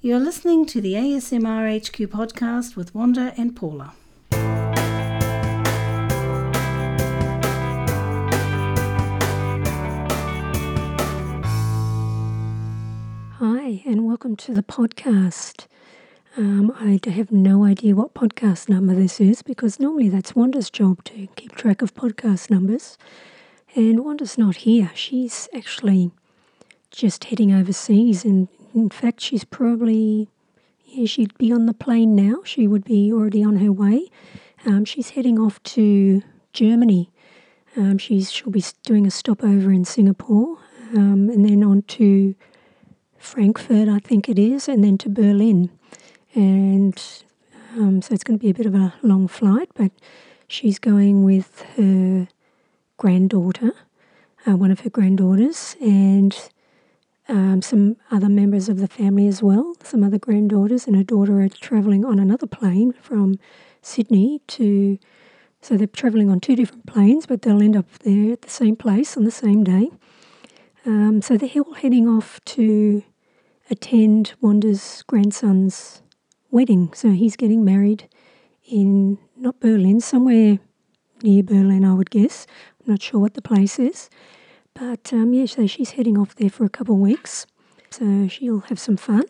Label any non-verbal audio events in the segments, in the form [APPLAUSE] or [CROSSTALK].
You're listening to the ASMR HQ podcast with Wanda and Paula. Hi, and welcome to the podcast. Um, I have no idea what podcast number this is because normally that's Wanda's job to keep track of podcast numbers. And Wanda's not here. She's actually just heading overseas. And in fact, she's probably, yeah, she'd be on the plane now. She would be already on her way. Um, she's heading off to Germany. Um, she's, she'll be doing a stopover in Singapore um, and then on to Frankfurt, I think it is, and then to Berlin. And um, so it's going to be a bit of a long flight, but she's going with her granddaughter, uh, one of her granddaughters, and um, some other members of the family as well. Some other granddaughters and a daughter are travelling on another plane from Sydney to. So they're travelling on two different planes, but they'll end up there at the same place on the same day. Um, so they're all heading off to attend Wanda's grandson's wedding. So he's getting married in not Berlin, somewhere near Berlin, I would guess. I'm not sure what the place is. But um, yeah, so she's heading off there for a couple of weeks. So she'll have some fun.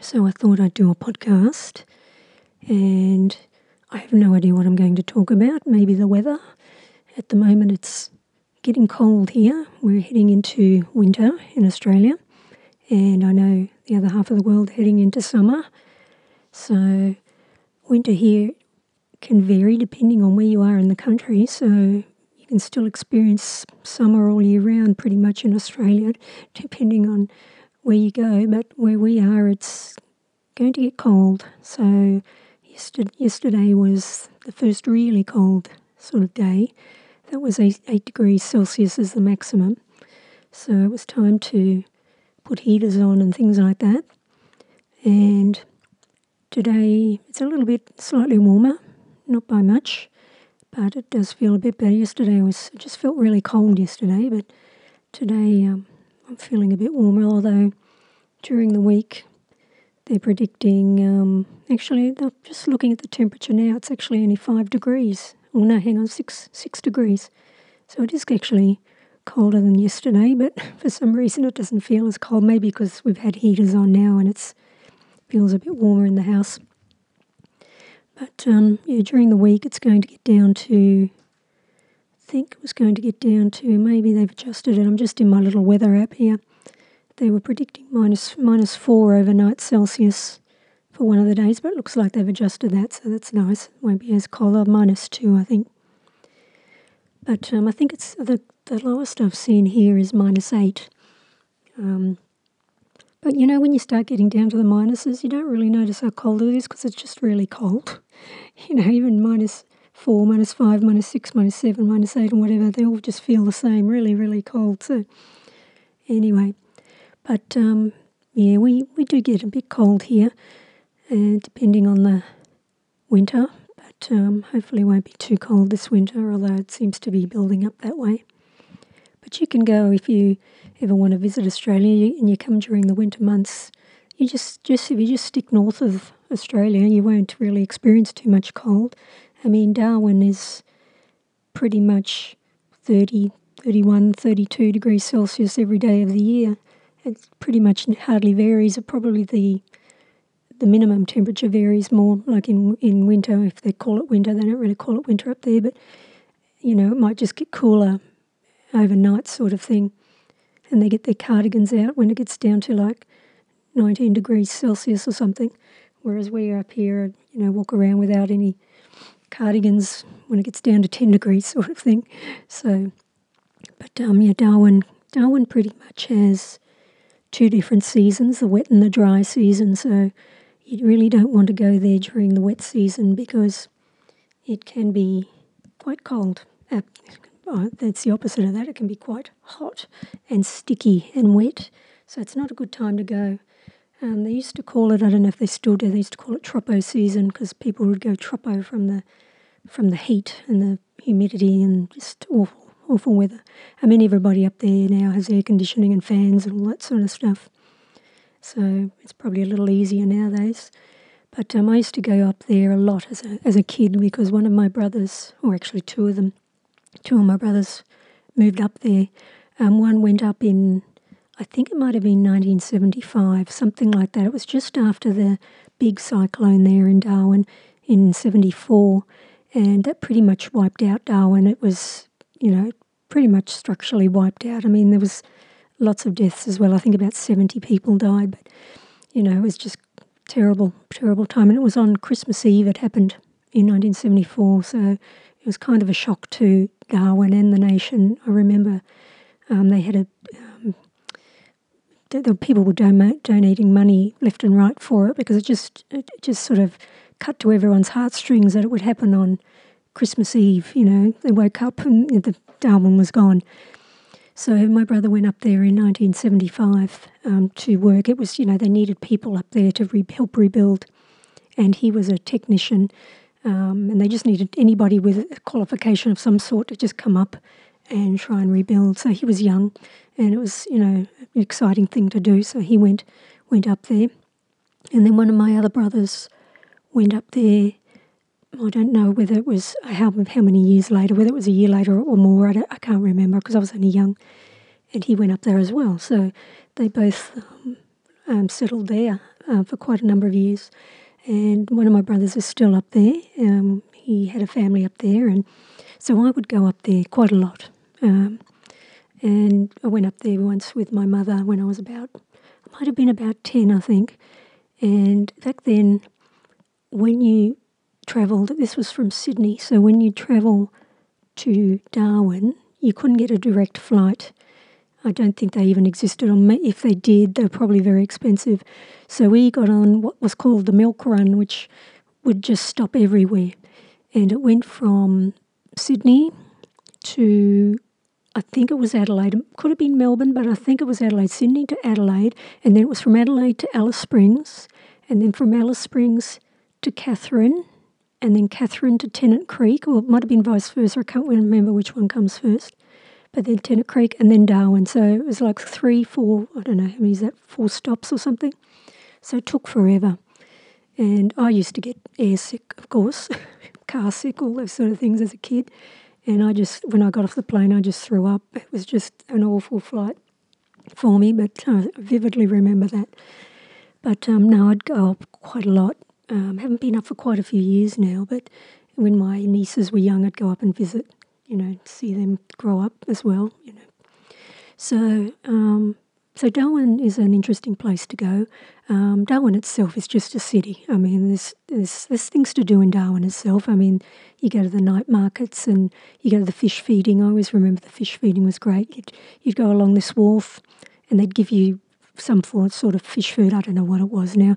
So I thought I'd do a podcast. And I have no idea what I'm going to talk about. Maybe the weather. At the moment, it's getting cold here. We're heading into winter in Australia. And I know the other half of the world heading into summer. So winter here can vary depending on where you are in the country. So can still experience summer all year round pretty much in Australia, depending on where you go. But where we are, it's going to get cold. So yesterday, was the first really cold sort of day. That was eight, eight degrees Celsius as the maximum. So it was time to put heaters on and things like that. And today it's a little bit slightly warmer, not by much but it does feel a bit better. Yesterday was it just felt really cold yesterday, but today um, I'm feeling a bit warmer. Although during the week they're predicting um, actually they're just looking at the temperature now. It's actually only five degrees. Oh no, hang on, six six degrees. So it is actually colder than yesterday, but [LAUGHS] for some reason it doesn't feel as cold. Maybe because we've had heaters on now and it feels a bit warmer in the house. But um, yeah, during the week it's going to get down to, I think it was going to get down to, maybe they've adjusted it. I'm just in my little weather app here. They were predicting minus, minus four overnight Celsius for one of the days, but it looks like they've adjusted that, so that's nice. It won't be as cold, minus two, I think. But um, I think it's the, the lowest I've seen here is minus eight. Um, but you know, when you start getting down to the minuses, you don't really notice how cold it is because it's just really cold. [LAUGHS] You know, even minus four, minus five, minus six, minus seven, minus eight, and whatever, they all just feel the same, really, really cold. So, anyway, but um, yeah, we, we do get a bit cold here, uh, depending on the winter, but um, hopefully, it won't be too cold this winter, although it seems to be building up that way. But you can go if you ever want to visit Australia and you come during the winter months. You just, just if you just stick north of Australia, you won't really experience too much cold. I mean, Darwin is pretty much 30, 31, 32 degrees Celsius every day of the year. It pretty much hardly varies. Probably the the minimum temperature varies more. Like in in winter, if they call it winter, they don't really call it winter up there. But you know, it might just get cooler overnight, sort of thing and they get their cardigans out when it gets down to like 19 degrees Celsius or something. Whereas we up here, you know, walk around without any cardigans when it gets down to 10 degrees [LAUGHS] sort of thing. So, but um, yeah, Darwin, Darwin pretty much has two different seasons, the wet and the dry season. So you really don't want to go there during the wet season because it can be quite cold. Uh, that's the opposite of that. It can be quite hot and sticky and wet. So it's not a good time to go. Um, they used to call it, I don't know if they still do, they used to call it troppo season because people would go troppo from the from the heat and the humidity and just awful, awful weather. I mean, everybody up there now has air conditioning and fans and all that sort of stuff. so it's probably a little easier nowadays. But um, I used to go up there a lot as a, as a kid because one of my brothers, or actually two of them, two of my brothers moved up there. Um, one went up in, I think it might have been 1975, something like that. It was just after the big cyclone there in Darwin in 74, and that pretty much wiped out Darwin. It was, you know, pretty much structurally wiped out. I mean, there was lots of deaths as well. I think about 70 people died, but, you know, it was just terrible, terrible time. And it was on Christmas Eve it happened in 1974. So it was kind of a shock to Darwin and the nation. I remember um, they had a. The, people were donating money left and right for it because it just it just sort of cut to everyone's heartstrings that it would happen on Christmas Eve. You know, they woke up and the Darwin was gone. So my brother went up there in 1975 um, to work. It was, you know, they needed people up there to re- help rebuild, and he was a technician, um, and they just needed anybody with a qualification of some sort to just come up and try and rebuild. So he was young, and it was, you know, an exciting thing to do. So he went went up there, and then one of my other brothers went up there. I don't know whether it was how how many years later, whether it was a year later or more. I, I can't remember because I was only young and he went up there as well. So they both um, um, settled there uh, for quite a number of years. And one of my brothers is still up there. Um, he had a family up there, and so I would go up there quite a lot. Um, and I went up there once with my mother when I was about, I might have been about 10, I think. And back then, when you travelled, this was from Sydney, so when you travel to Darwin, you couldn't get a direct flight I don't think they even existed on. If they did, they were probably very expensive. So we got on what was called the Milk Run, which would just stop everywhere, and it went from Sydney to I think it was Adelaide. Could have been Melbourne, but I think it was Adelaide. Sydney to Adelaide, and then it was from Adelaide to Alice Springs, and then from Alice Springs to Katherine, and then Katherine to Tennant Creek, or it might have been vice versa. I can't remember which one comes first but then Tennant Creek and then Darwin. So it was like three, four, I don't know, how many is that, four stops or something. So it took forever. And I used to get airsick, of course, [LAUGHS] car sick, all those sort of things as a kid. And I just, when I got off the plane, I just threw up. It was just an awful flight for me, but I vividly remember that. But um, no, I'd go up quite a lot. Um, haven't been up for quite a few years now, but when my nieces were young, I'd go up and visit you know, see them grow up as well, you know. So, um, so Darwin is an interesting place to go. Um, Darwin itself is just a city. I mean, there's, there's there's things to do in Darwin itself. I mean, you go to the night markets and you go to the fish feeding. I always remember the fish feeding was great. You'd, you'd go along this wharf, and they'd give you some sort of fish food. I don't know what it was now,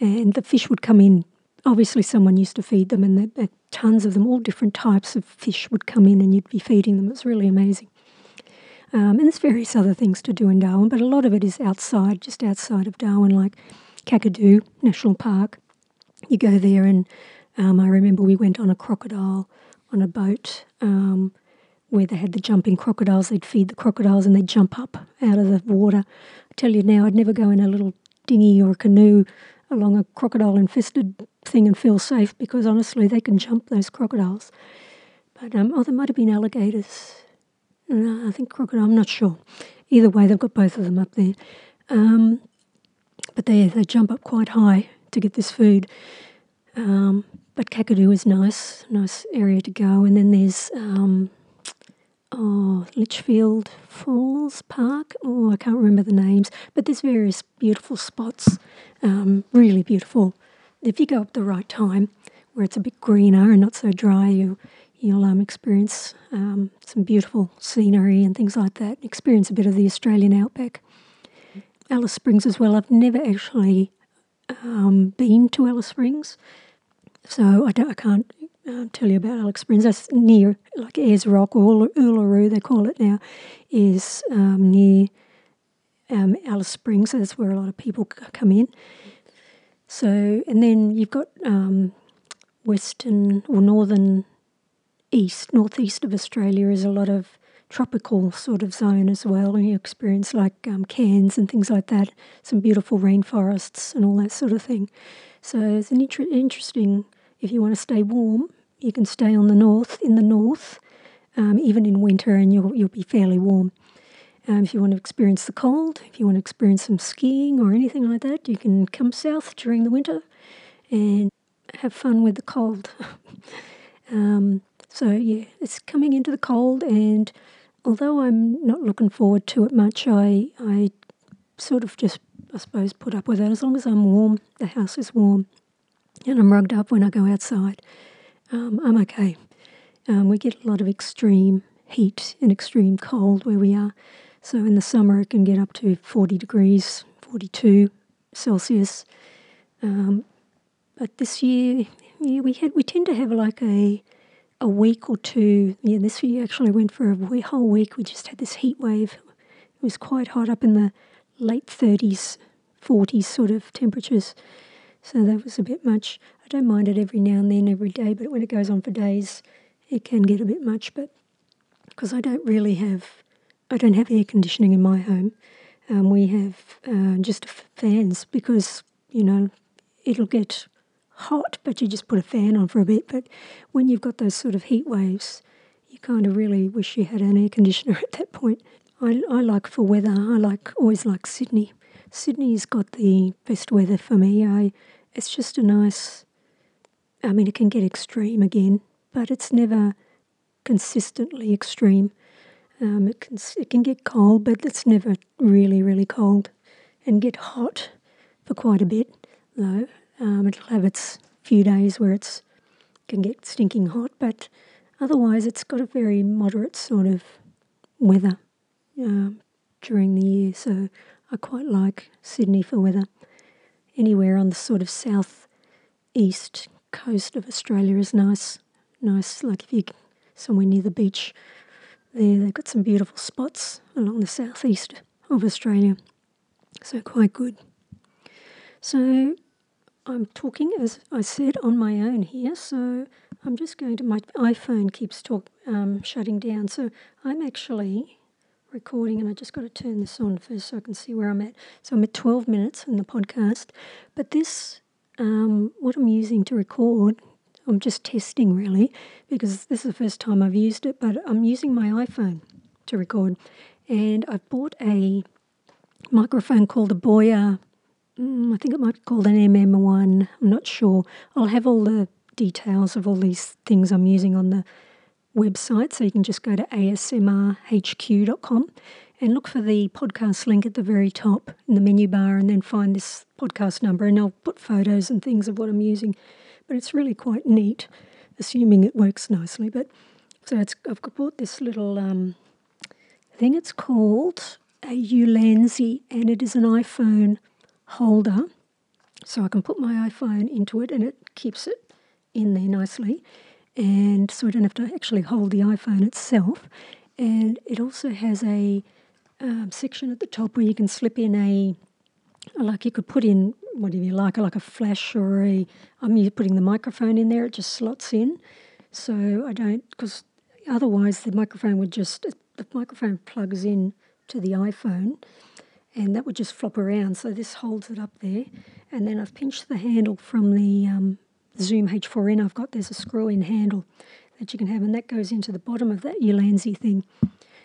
and the fish would come in obviously someone used to feed them, and the, uh, tons of them, all different types of fish would come in, and you'd be feeding them. It's really amazing. Um, and there's various other things to do in Darwin, but a lot of it is outside, just outside of Darwin, like Kakadu National Park. You go there, and um, I remember we went on a crocodile on a boat um, where they had the jumping crocodiles. They'd feed the crocodiles and they'd jump up out of the water. I tell you now, I'd never go in a little dinghy or a canoe along a crocodile infested thing and feel safe because honestly they can jump those crocodiles. But um, oh, there might have been alligators. I think crocodile. I'm not sure. Either way, they've got both of them up there. Um, but they they jump up quite high to get this food. Um, but Kakadu is nice, nice area to go. And then there's um, oh, Litchfield Falls Park. Oh, I can't remember the names, but there's various beautiful spots, um, really beautiful. If you go up the right time, where it's a bit greener and not so dry, you you'll um, experience um, some beautiful scenery and things like that. Experience a bit of the Australian outback. Alice Springs as well. I've never actually um, been to Alice Springs, so I, don't, I can't uh, tell you about Alice Springs. That's near, like Ayers Rock or Uluru, they call it now, is um, near um, Alice Springs. So that's where a lot of people come in. So, and then you've got um, western or northern east, northeast of Australia is a lot of tropical sort of zone as well, and you experience like um, Cairns and things like that, some beautiful rainforests and all that sort of thing. So it's an inter- interesting. If you want to stay warm, you can stay on the north in the north, um, even in winter, and you'll you'll be fairly warm. Um, if you want to experience the cold, if you want to experience some skiing or anything like that, you can come south during the winter and have fun with the cold. [LAUGHS] um, so yeah, it's coming into the cold, and although I'm not looking forward to it much, I I sort of just I suppose put up with it as long as I'm warm. The house is warm, and I'm rugged up when I go outside. Um, I'm okay. Um, we get a lot of extreme heat and extreme cold where we are. So in the summer it can get up to 40 degrees, 42 Celsius. Um, but this year, yeah, we had we tend to have like a a week or two. Yeah, this year actually went for a whole week. We just had this heat wave. It was quite hot up in the late 30s, 40s sort of temperatures. So that was a bit much. I don't mind it every now and then, every day, but when it goes on for days, it can get a bit much. But because I don't really have, I don't have air conditioning in my home. Um, we have uh, just fans because you know it'll get hot, but you just put a fan on for a bit. But when you've got those sort of heat waves, you kind of really wish you had an air conditioner [LAUGHS] at that point. I, I like for weather. I like always like Sydney. Sydney's got the best weather for me. I it's just a nice. I mean, it can get extreme again, but it's never consistently extreme. Um, it can it can get cold, but it's never really really cold, and get hot for quite a bit though. Um, it'll have its few days where it's can get stinking hot, but otherwise it's got a very moderate sort of weather um, during the year. So I quite like Sydney for weather. Anywhere on the sort of south east coast of Australia is nice. Nice, like if you somewhere near the beach, there they've got some beautiful spots along the southeast of Australia. So quite good. So I'm talking, as I said, on my own here. So I'm just going to, my iPhone keeps talk, um, shutting down. So I'm actually recording, and I just got to turn this on first so I can see where I'm at. So I'm at 12 minutes in the podcast. But this, um, what I'm using to record, I'm just testing really, because this is the first time I've used it, but I'm using my iPhone to record. And I've bought a microphone called a Boya mm, I think it might be called an MM1. I'm not sure. I'll have all the details of all these things I'm using on the website, so you can just go to asmrhq.com and look for the podcast link at the very top in the menu bar and then find this podcast number and I'll put photos and things of what I'm using. But it's really quite neat, assuming it works nicely. But so it's I've bought this little um, thing. It's called a Ulanzi and it is an iPhone holder so I can put my iPhone into it and it keeps it in there nicely. And so I don't have to actually hold the iPhone itself. And it also has a um, section at the top where you can slip in a, like you could put in whatever you like, like a flash or a, I'm putting the microphone in there, it just slots in. So I don't, because otherwise the microphone would just, the microphone plugs in to the iPhone and that would just flop around. So this holds it up there. And then I've pinched the handle from the um, Zoom H4n I've got. There's a screw-in handle that you can have, and that goes into the bottom of that Ulanzi thing.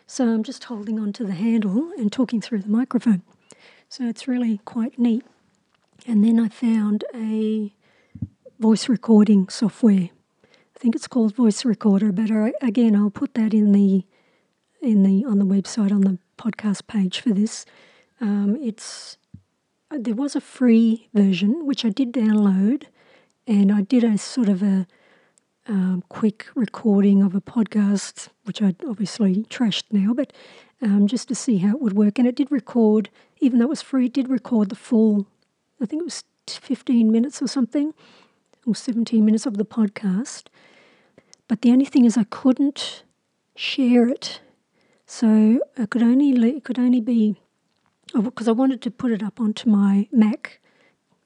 So I'm just holding on to the handle and talking through the microphone. So it's really quite neat. And then I found a voice recording software. I think it's called Voice Recorder, but I, again, I'll put that in the in the on the website on the podcast page for this. Um, it's uh, there was a free version which I did download, and I did a sort of a um, quick recording of a podcast, which I obviously trashed now, but um, just to see how it would work. And it did record, even though it was free, it did record the full. I think it was 15 minutes or something, or 17 minutes of the podcast. But the only thing is, I couldn't share it, so I could only it could only be because I wanted to put it up onto my Mac,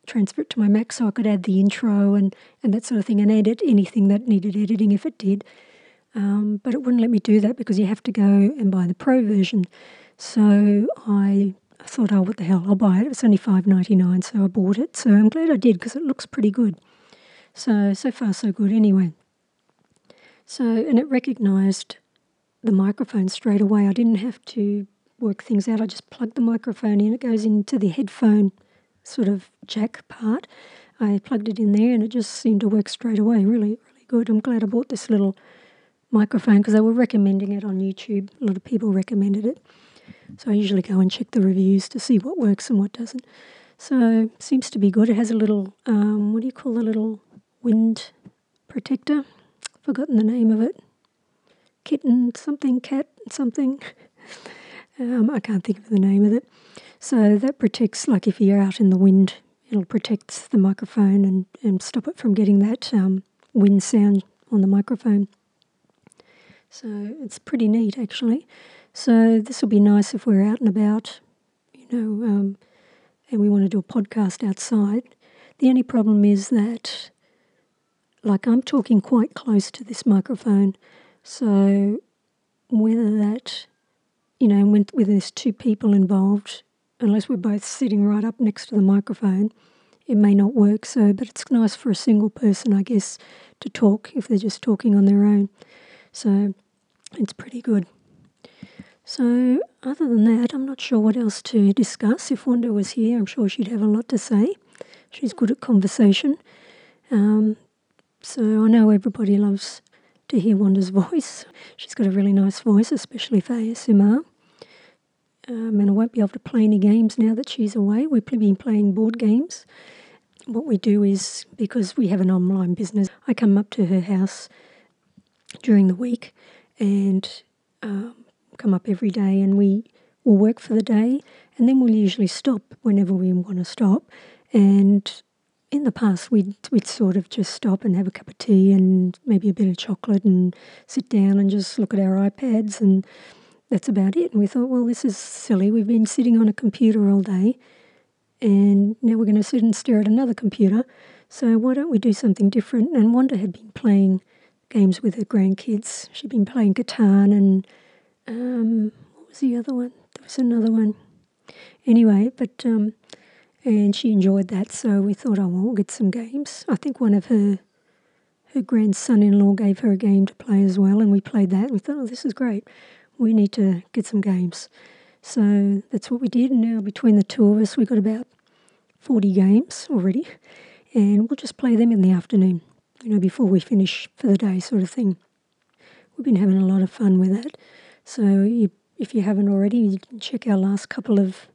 transfer it to my Mac so I could add the intro and, and that sort of thing and edit anything that needed editing if it did. Um, but it wouldn't let me do that because you have to go and buy the pro version. So I thought, oh, what the hell, I'll buy it. It's only five ninety nine, so I bought it. So I'm glad I did because it looks pretty good. So so far so good anyway. So and it recognised the microphone straight away. I didn't have to work things out. I just plugged the microphone in. It goes into the headphone sort of jack part. I plugged it in there and it just seemed to work straight away. Really, really good. I'm glad I bought this little microphone because they were recommending it on YouTube. A lot of people recommended it. So I usually go and check the reviews to see what works and what doesn't. So seems to be good. It has a little, um, what do you call the little wind protector? Forgotten the name of it. Kitten something, cat something. [LAUGHS] um, I can't think of the name of it. So that protects, like if you're out in the wind, it'll protect the microphone and, and stop it from getting that um, wind sound on the microphone. So it's pretty neat actually. So this will be nice if we're out and about, you know, um, and we want to do a podcast outside. The only problem is that, like, I'm talking quite close to this microphone, so whether that, you know, when, when there's two people involved, unless we're both sitting right up next to the microphone, it may not work. So, but it's nice for a single person, I guess, to talk if they're just talking on their own. So it's pretty good. So, other than that, I'm not sure what else to discuss. If Wanda was here, I'm sure she'd have a lot to say. She's good at conversation. Um, so, I know everybody loves to hear Wanda's [LAUGHS] voice. She's got a really nice voice, especially for ASMR. Um, and I won't be able to play any games now that she's away. We've been playing board games. What we do is, because we have an online business, I come up to her house during the week and um, come up every day and we will work for the day and then we'll usually stop whenever we want to stop. And in the past, we'd, we'd sort of just stop and have a cup of tea and maybe a bit of chocolate and sit down and just look at our iPads and that's about it. And we thought, well, this is silly. We've been sitting on a computer all day and now we're going to sit and stare at another computer. So why don't we do something different? And Wanda had been playing games with her grandkids. She'd been playing Catan and um, what was the other one? There was another one. Anyway, but um, and she enjoyed that, so we thought, oh, well, get some games. I think one of her her grandson-in-law gave her a game to play as well, and we played that. We thought, oh, this is great. We need to get some games. So that's what we did. And now between the two of us, we've got about 40 games already, and we'll just play them in the afternoon, you know, before we finish for the day, sort of thing. We've been having a lot of fun with that. So you, if you haven't already, you can check our last couple of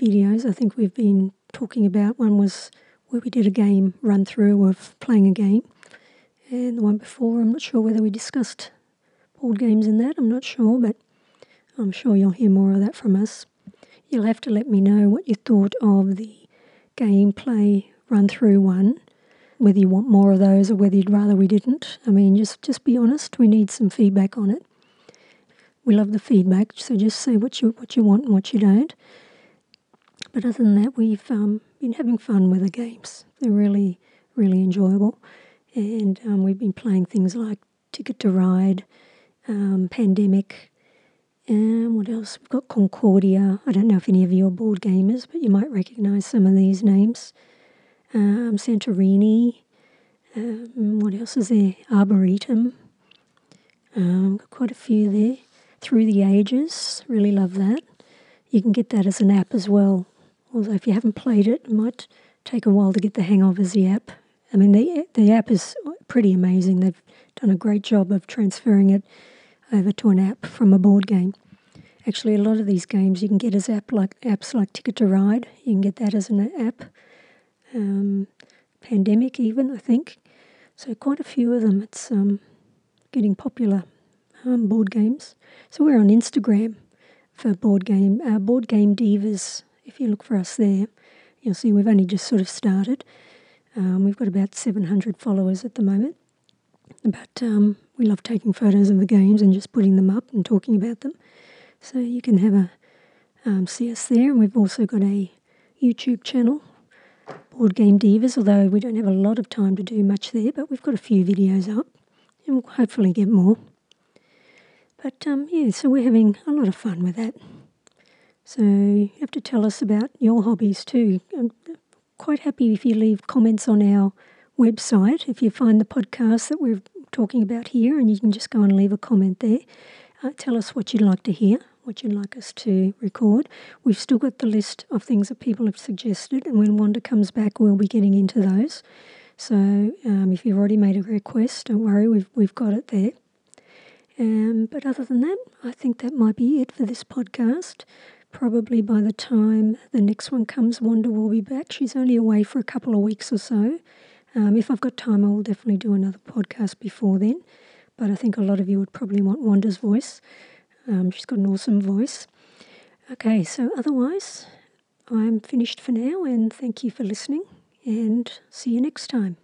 videos. I think we've been talking about one was where we did a game run through of playing a game, and the one before, I'm not sure whether we discussed board games in that. I'm not sure, but I'm sure you'll hear more of that from us. You'll have to let me know what you thought of the gameplay run through one, whether you want more of those or whether you'd rather we didn't. I mean, just just be honest. We need some feedback on it. We love the feedback, so just say what you what you want and what you don't. But other than that, we've um, been having fun with the games. They're really really enjoyable, and um, we've been playing things like Ticket to Ride, um, Pandemic. And what else? We've got Concordia. I don't know if any of you are board gamers, but you might recognise some of these names. Um, Santorini. Um, what else is there? Arboretum. Um, got quite a few there. Through the Ages, really love that. You can get that as an app as well. Although if you haven't played it, it might take a while to get the hang of as the app. I mean, the the app is pretty amazing. They've done a great job of transferring it over to an app from a board game. Actually, a lot of these games you can get as app like apps like Ticket to Ride. You can get that as an app. Um, Pandemic, even I think. So quite a few of them. It's um, getting popular um, board games. So we're on Instagram for board game, uh, board game divas. If you look for us there, you'll see we've only just sort of started. Um, we've got about 700 followers at the moment, but um, we love taking photos of the games and just putting them up and talking about them. So you can have a um, see us there, and we've also got a YouTube channel, Board Game Divas. Although we don't have a lot of time to do much there, but we've got a few videos up, and we'll hopefully get more. But um, yeah, so we're having a lot of fun with that. So you have to tell us about your hobbies too. I'm quite happy if you leave comments on our website. If you find the podcast that we're talking about here, and you can just go and leave a comment there. Uh, tell us what you'd like to hear, what you'd like us to record. We've still got the list of things that people have suggested, and when Wanda comes back, we'll be getting into those. So um, if you've already made a request, don't worry, we've we've got it there. Um, but other than that, I think that might be it for this podcast. Probably by the time the next one comes, Wanda will be back. She's only away for a couple of weeks or so. Um, if I've got time, I will definitely do another podcast before then. But I think a lot of you would probably want Wanda's voice. Um, she's got an awesome voice. Okay, so otherwise, I'm finished for now, and thank you for listening, and see you next time.